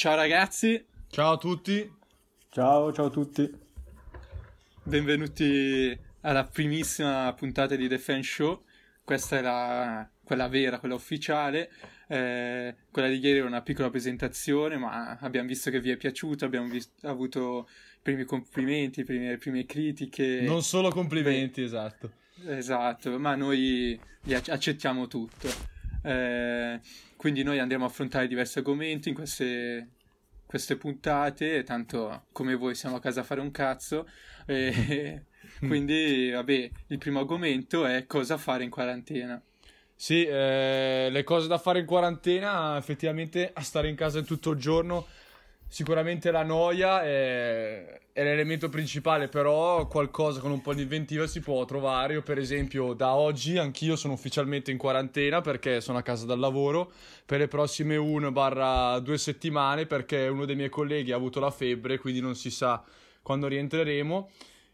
Ciao ragazzi, Ciao a tutti. Ciao, ciao a tutti. benvenuti alla primissima puntata di The Fan Show. Questa è la, quella vera, quella ufficiale. Eh, quella di ieri era una piccola presentazione, ma abbiamo visto che vi è piaciuto, abbiamo vis- avuto i primi complimenti, le prime, prime critiche. Non solo complimenti, esatto. Esatto, ma noi li ac- accettiamo tutto. Eh, quindi noi andremo a affrontare diversi argomenti in queste, queste puntate, tanto come voi siamo a casa a fare un cazzo. E quindi, vabbè, il primo argomento è cosa fare in quarantena. Sì, eh, le cose da fare in quarantena, effettivamente a stare in casa tutto il giorno, sicuramente la noia è, è l'elemento principale, però qualcosa con un po' di inventiva si può trovare. Io, per esempio, da oggi anch'io sono ufficialmente in quarantena perché sono a casa dal lavoro per le prossime 1-2 settimane perché uno dei miei colleghi ha avuto la febbre, quindi non si sa quando rientreremo.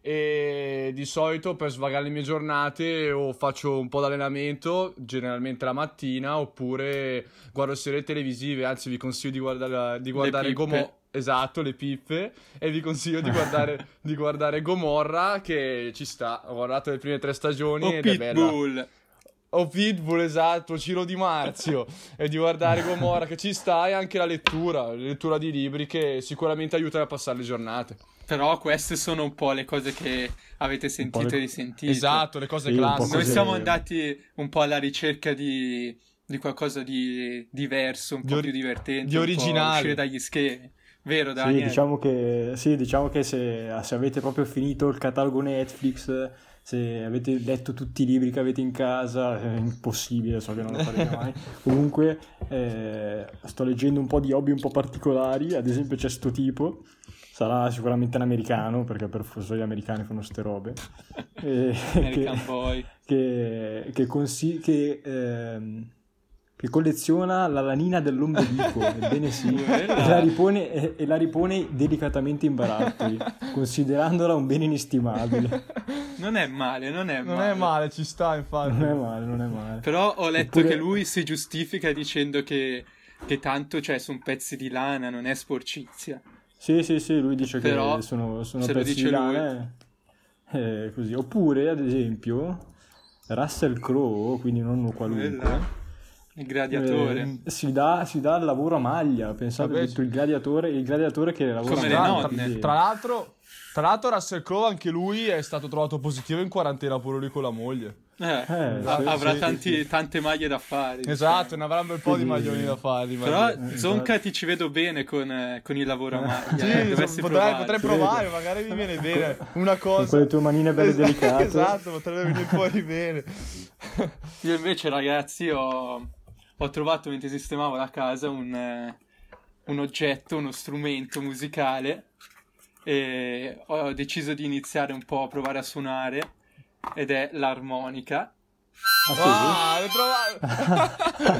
E di solito per svagare le mie giornate o faccio un po' di allenamento, generalmente la mattina, oppure guardo serie televisive, anzi vi consiglio di guardare, di guardare pippe. Gomo- Esatto, le pippe. E vi consiglio di guardare, di guardare Gomorra, che ci sta. Ho guardato le prime tre stagioni O ed è bella. Pitbull. O Pitbull, esatto, Ciro Di Marzio. e di guardare Gomorra, che ci sta, e anche la lettura, la lettura di libri, che sicuramente aiuta a passare le giornate. Però queste sono un po' le cose che avete sentito e risentito. Esatto, le cose Sì, classiche. Noi siamo andati un po' alla ricerca di, di qualcosa di diverso, un Di po' ori- più divertente, di originale. uscire dagli schemi. Vero, Sì, Daniel? diciamo che, sì, diciamo che se, se avete proprio finito il catalogo Netflix, se avete letto tutti i libri che avete in casa, è impossibile, so che non lo farete mai. Comunque, eh, sto leggendo un po' di hobby un po' particolari, ad esempio c'è sto tipo, sarà sicuramente un americano, perché per forza gli americani fanno ste robe. E- American che- Boy. che, che, consi- che, ehm, che colleziona la lanina dell'ombelico, ebbene sì, e la ripone, e, e la ripone delicatamente in barattoli, considerandola un bene inestimabile. Non è male, non è Non male. è male, ci sta, infatti. Non è male, non è male. Però ho letto Oppure- che lui si giustifica dicendo che, che tanto, cioè, sono pezzi di lana, non è sporcizia. Sì, sì, sì, lui dice Però, che sono, sono pezzi dice di lui- lana, eh, così. Oppure, ad esempio, Russell Crowe, quindi non qualunque, Quella. Il gladiatore. eh, si, dà, si dà il lavoro a maglia. Pensate, Vabbè, detto il gladiatore, il gladiatore che lavora Come a le maglia. Tra l'altro, tra l'altro, Russell Crowe, anche lui è stato trovato positivo in quarantena pure lui con la moglie. Eh, Eh, sì, avrà sì, tanti- tante maglie da fare. Esatto, ne avrà un bel po' di maglioni da fare. di Però maglioni. Zonka ti ci vedo bene con, eh, con il lavoro a maglia. Sì, eh, potrei, provare. potrei Sì. provare, magari mi viene bene una Con cosa. quelle tue manine belle Esatto, delicate. Esatto, potrebbe venire fuori bene. Io invece, ragazzi, ho, ho trovato mentre sistemavo la casa un, eh, un oggetto, uno strumento musicale e ho deciso di iniziare un po' a provare a suonare ed è l'armonica. Ah, sì? Ah, l'ho trovato.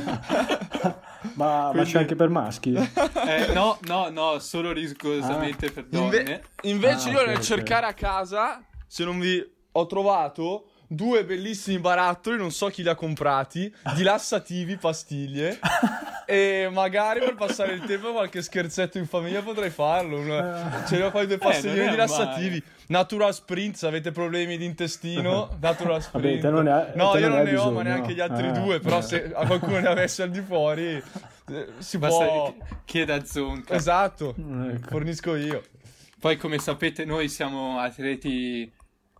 Ma, ma c'è anche per maschi? Eh, no, no, no, solo riscosamente per donne. Inve- invece Ah, io ok, nel ok. cercare a casa, se non vi ho trovato due bellissimi barattoli, non so chi li ha comprati, di lassativi, pastiglie. e magari per passare il tempo qualche scherzetto in famiglia potrei farlo. Una... Ce li ho poi due pastiglioni non è di lassativi. Natural Sprint, se avete problemi di intestino, Natural Sprint. te non hai- no, io non ne ne hai ho, ma bisogno. neanche gli altri Ah, due. Però eh. se a qualcuno ne avesse al di fuori, eh, si Basta può... chieda a Zonka. Esatto, Ecco. fornisco io. Poi, come sapete, noi siamo atleti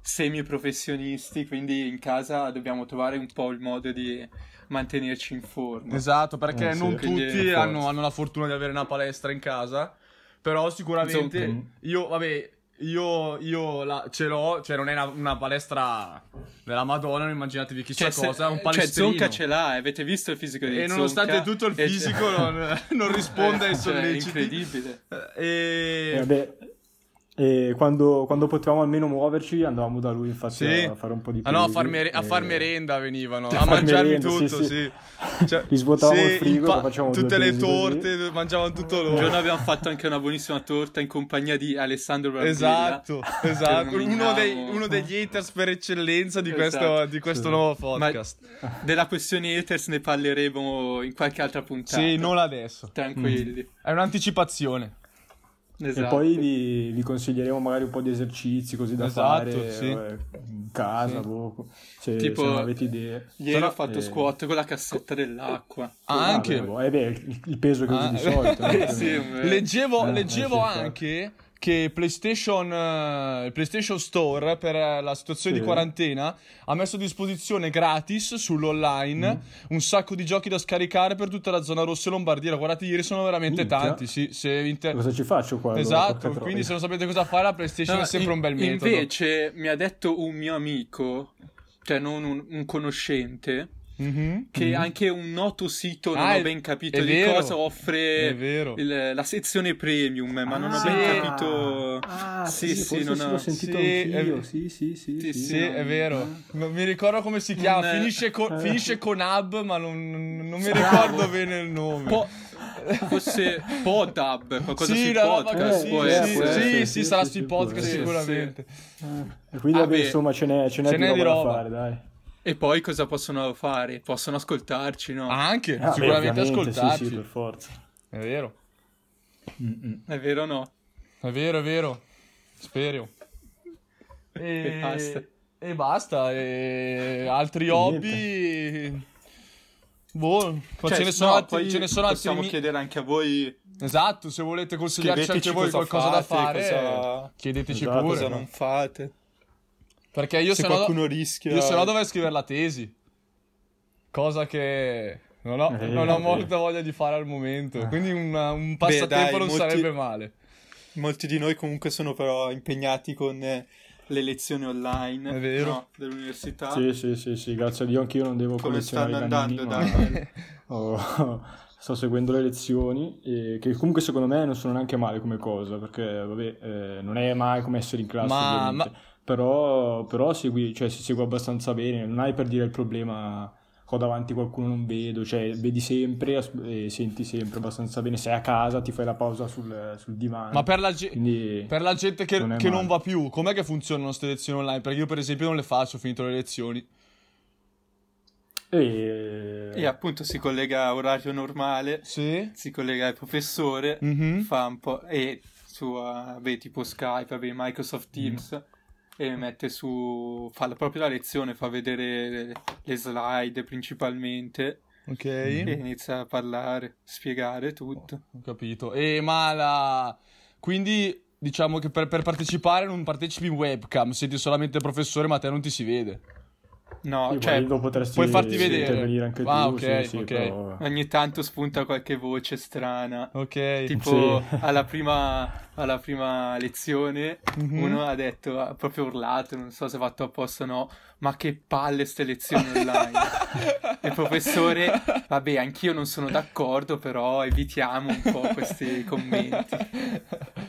semi-professionisti, quindi in casa dobbiamo trovare un po' il modo di mantenerci in forma. Esatto, perché Eh, sì. non Quindi, tutti hanno, hanno la fortuna di avere una palestra in casa. Però sicuramente Zonk. io, vabbè, io, io la- ce l'ho, cioè non è una, una palestra della Madonna, non immaginatevi chissà Cioè, cosa, è un cioè, palestrino. Zonka ce l'ha, avete visto il fisico di e Zonka? nonostante tutto il E- fisico non, non risponde ai Eh, cioè, è solleciti. incredibile. E... Eh, vabbè, E quando, quando potevamo almeno muoverci andavamo da lui infatti Sì. a fare un po' di Ah no, a pesi far, mere- a far merenda venivano, A a mangiarmi merenda, sì, tutto, sì. sì. Cioè, Gli svuotavamo il frigo, pa- tutte le pesi così. torte, mangiavano tutto Un loro. giorno abbiamo fatto anche una buonissima torta in compagnia di Alessandro Brambilla. Esatto, esatto. Uno dei, uno degli haters per eccellenza di Esatto. questo, di questo Sì. nuovo Ma podcast. della questione haters ne parleremo in qualche altra puntata. Sì, non adesso. Tranquilli. È un'anticipazione. Esatto. E poi vi, vi consiglieremo magari un po' di esercizi così da Esatto, fare sì. eh, in casa, Sì. boh, se, Tipo- se non avete idee. Ieri Però- ho fatto eh, squat con la cassetta dell'acqua. Ah, anche. Ah, beh, eh beh, il, peso che Ah, usi di solito. no? Eh, sì. Leggevo, Eh, leggevo eh, sì, anche che PlayStation, eh, il PlayStation Store per eh, la situazione Sì. di quarantena ha messo a disposizione gratis sull'online Mm. un sacco di giochi da scaricare per tutta la zona rossa e Lombardia. Guardate, ieri sono veramente Minchia. tanti. Sì, se inter- Cosa ci faccio qua? Esatto, quindi se non sapete cosa fare, la PlayStation No, è sempre in- un bel metodo. Invece mi ha detto un mio amico, cioè non un, un conoscente, Mhm. che anche un noto sito, non Ah, ho ben capito di vero. cosa, offre il- la sezione premium, ma non ho Ah, ben capito. Ah, Sì, sì, sì, non sì, ho- sentito sì, anch'io. è- Sì, sì, sì. Sì, sì. Sì, no. è vero. Non mi ricordo come si chiama. Un- Finisce, con, eh. finisce con Hub, ma non, non mi ricordo bene il nome. Po- fosse Podab, qualcosa sì, sui podcast, sì, può sì, sì, sì, sì, sì, sarà sì, sui sì, podcast sicuramente. E quindi Vabbè. vabbè, insomma ce n'è, ce n'è, Ce di, n'è roba di da roba. fare, dai. E poi cosa possono fare? Possono ascoltarci, no? Anche, Ah, beh, sicuramente ovviamente, ascoltarci. Sì, sì, per forza. È vero, Mm-mm. È vero o no? è vero, è vero. Spero. E, E basta. E basta. E altri hobby. Boh, ma Cioè, ce ne sono no, altri. Ce ne sono altri. possiamo mi- chiedere anche a voi Esatto, se volete consigliarci anche voi cosa qualcosa da fate, fare, cosa- chiedeteci Esatto, pure. cosa non fate. Perché io Se se, no, qualcuno rischia io se no dovrei scrivere la tesi. Cosa che non ho, Eh, non ho molta voglia di fare al momento. Eh. Quindi un, un Beh, passatempo dai, non molti- sarebbe male. Molti di noi comunque sono però impegnati con eh, le lezioni online È vero. no, dell'università. Sì, sì, sì, sì, grazie a Dio anch'io non devo Ah. Come collezionare stanno andando, ma dai? ho- sto seguendo le lezioni e che comunque secondo me non sono neanche male come cosa, perché vabbè, eh, non è mai come essere in classe Ma- ovviamente. Però, però segui, cioè, si segue abbastanza bene, non hai per dire il problema ho davanti qualcuno non vedo, cioè vedi sempre as- e senti sempre abbastanza bene, sei a casa ti fai la pausa sul, sul divano. Ma per la, ge- Quindi per la gente che, Non che non va più, com'è che funzionano queste lezioni online? Perché io per esempio non le faccio, ho finito le lezioni. e... E appunto si collega a orario normale, Sì? si collega al professore, Mhm. fa un po' e su uh, beh, tipo Skype, vabbè, Microsoft Teams e mette su fa proprio la lezione, fa vedere le, slide principalmente Ok. e inizia a parlare, spiegare tutto. Ho capito. E ma la... Quindi diciamo che per, per partecipare non partecipi in webcam, siete solamente professore ma a te non ti si vede. No, Sì, cioè potresti puoi farti vedere. intervenire anche Ah, tu, ok, sì, sì, ok. però- ogni tanto spunta qualche voce strana. Ok. Tipo Sì. alla, prima, alla prima lezione Mhm. uno ha detto, ha proprio urlato, non so se ha fatto apposta o no, ma che palle ste lezioni online. Il professore, vabbè, anch'io non sono d'accordo, però evitiamo un po' questi commenti.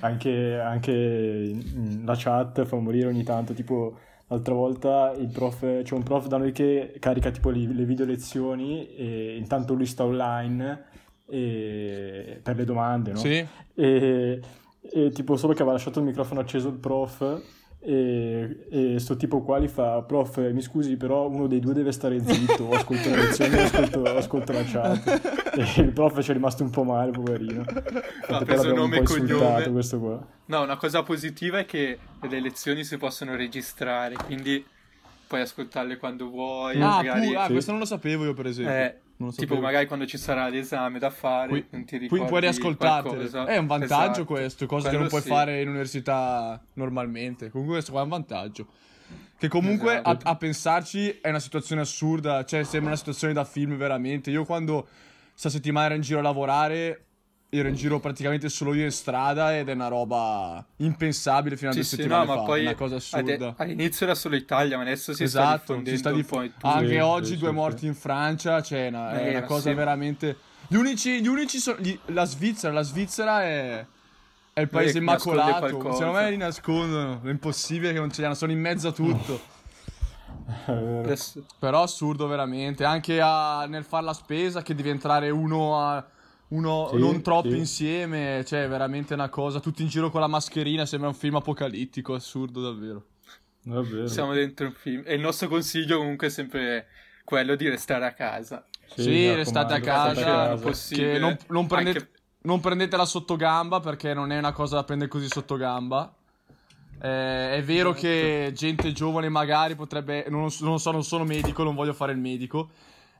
Anche, anche la chat fa morire ogni tanto, tipo l'altra volta il prof, c'è un prof da noi che carica tipo le, le video lezioni e intanto lui sta online e- per le domande, no? Sì. E, e tipo solo che aveva lasciato il microfono acceso il prof e, e sto tipo qua gli fa prof mi scusi però uno dei due deve stare zitto o ascolto le lezioni o ascolto, ascolto la chat il prof ci è rimasto un po' male poverino Ha preso nome po' e cognome. questo qua No, una cosa positiva è che le lezioni si possono registrare, quindi puoi ascoltarle quando vuoi. Ah, magari, pu- ah, sì. questo non lo sapevo io per esempio. eh, Non lo tipo magari quando ci sarà l'esame da fare, Qui- non ti ricordi puoi riascoltartele. qualcosa. È un vantaggio Esatto. questo, cosa che non puoi sì. fare in università normalmente. Comunque questo qua è un vantaggio. Che comunque a, Esatto. a pensarci è una situazione assurda, cioè sembra una situazione da film veramente. Io quando sta settimana ero in giro a lavorare, ero in giro praticamente solo io in strada ed è una roba impensabile fino a Sì, due sì, settimane no, ma fa, poi una cosa assurda. all'inizio era solo Italia, ma adesso si sta esatto, diffondendo si sta un diff- po' in tutto. Anche Sì, oggi sì, due sì, morti in Francia, cioè è una, è Eh, una cosa sì. veramente... Gli unici, gli unici sono... gli- La Svizzera, la Svizzera è... È il paese nasconde immacolato. Secondo me li nascondono. È impossibile che non ce l'hanno, sono in mezzo a tutto. Però assurdo veramente. Anche a- nel fare la spesa che devi entrare uno a. Uno Sì, non troppi sì. insieme, cioè veramente una cosa. Tutti in giro con la mascherina, sembra un film apocalittico, assurdo davvero. È vero. Siamo dentro un film. E il nostro consiglio comunque è sempre quello di restare a casa. Sì, mi restate a casa, a casa. non, non prendete, Anche- non prendetela sotto gamba perché non è una cosa da prendere così sotto gamba. Eh, è vero che gente giovane magari potrebbe, non, lo so- non so, non sono medico, non voglio fare il medico.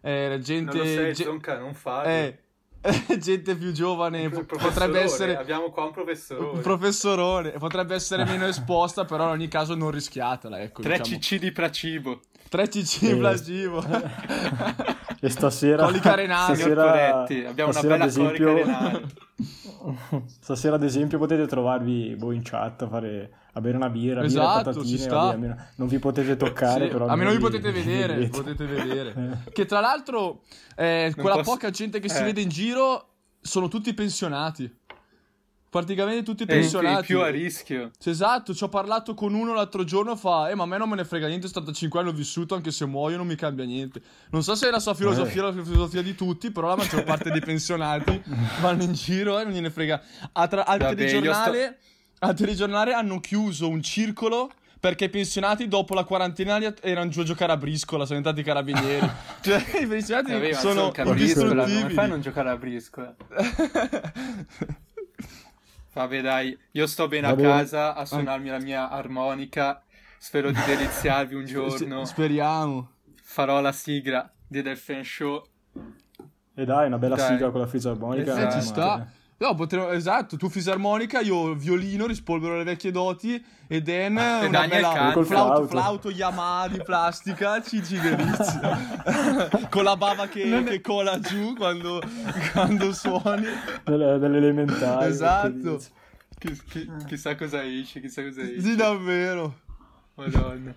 Eh, gente, Non lo sei, ge- Zonka, non farlo. eh, gente più giovane potrebbe essere Abbiamo qua un professore. un professorone, potrebbe essere meno esposta, però in ogni caso non rischiatela. Ecco, 3 diciamo. cc di placebo. 3 cc Sì. placebo. E stasera... Colica renale. Coretti, abbiamo una stasera, bella ad esempio- corica renale. Stasera ad esempio potete trovarvi voi in chat a fare a bere una birra, birra Esatto, patatine, ci sta. vabbè, non vi potete toccare, Sì, però a meno vi almeno potete vedere, vedete. potete vedere. Eh. Che tra l'altro, eh, quella posso- poca gente che si eh. vede in giro sono tutti pensionati. Praticamente tutti E pensionati. più a rischio. Sì, Esatto, ci ho parlato con uno l'altro giorno fa, eh ma a me non me ne frega niente, 75 anni ho vissuto, anche se muoio non mi cambia niente. Non so se è la sua filosofia o la filosofia di tutti, però la maggior parte dei pensionati vanno in giro e non gliene frega. A tra- al, Vabbè, telegiornale, al telegiornale hanno chiuso un circolo perché i pensionati dopo la quarantena erano giù a giocare a briscola, sono entrati i carabinieri. cioè i pensionati Vabbè, ma sono Zonka, briscola, Come fai a non giocare a briscola? Vabbè dai, io sto bene a Va bene. casa a suonarmi la mia armonica. Spero di deliziarvi un giorno. Speriamo. Farò la sigla di Del Fan Show. E dai, una bella Dai. sigla con la fisarmonica. Esatto. Eh, ci sta. No, potremmo, esatto, tu fisarmonica, io violino, rispolvero le vecchie doti e Dan una Daniel bella canta. Col flauto, flauto. flauto Yamaha di plastica, ci ci delizia. Con la bava che, che cola giù quando, quando suoni. Delle, delle elementari. Esatto. Chi- chi- chissà cosa esce, chissà cosa esce. Sì, davvero. Madonna.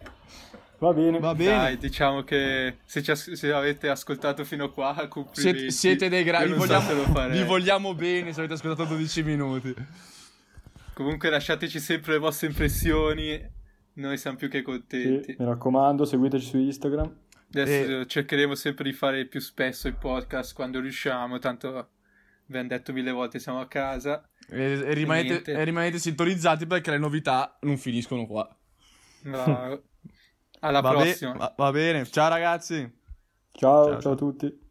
Va bene. Va bene. Dai, diciamo che se, ci as- se avete ascoltato fino qua, complimenti. Siete, siete dei grandi, vi, so vi vogliamo bene se avete ascoltato 12 minuti. Comunque lasciateci sempre le vostre impressioni, noi siamo più che Sì, contenti. mi raccomando, seguiteci su Instagram. Adesso cercheremo sempre di fare più spesso i podcast quando riusciamo, tanto abbiamo detto mille volte siamo a casa. E, e rimanete, e rimanete sintonizzati perché le novità non finiscono qua. Ma- Alla Va, be- prossima. va- va bene, ciao ragazzi. Ciao, Ciao, ciao ciao. a tutti.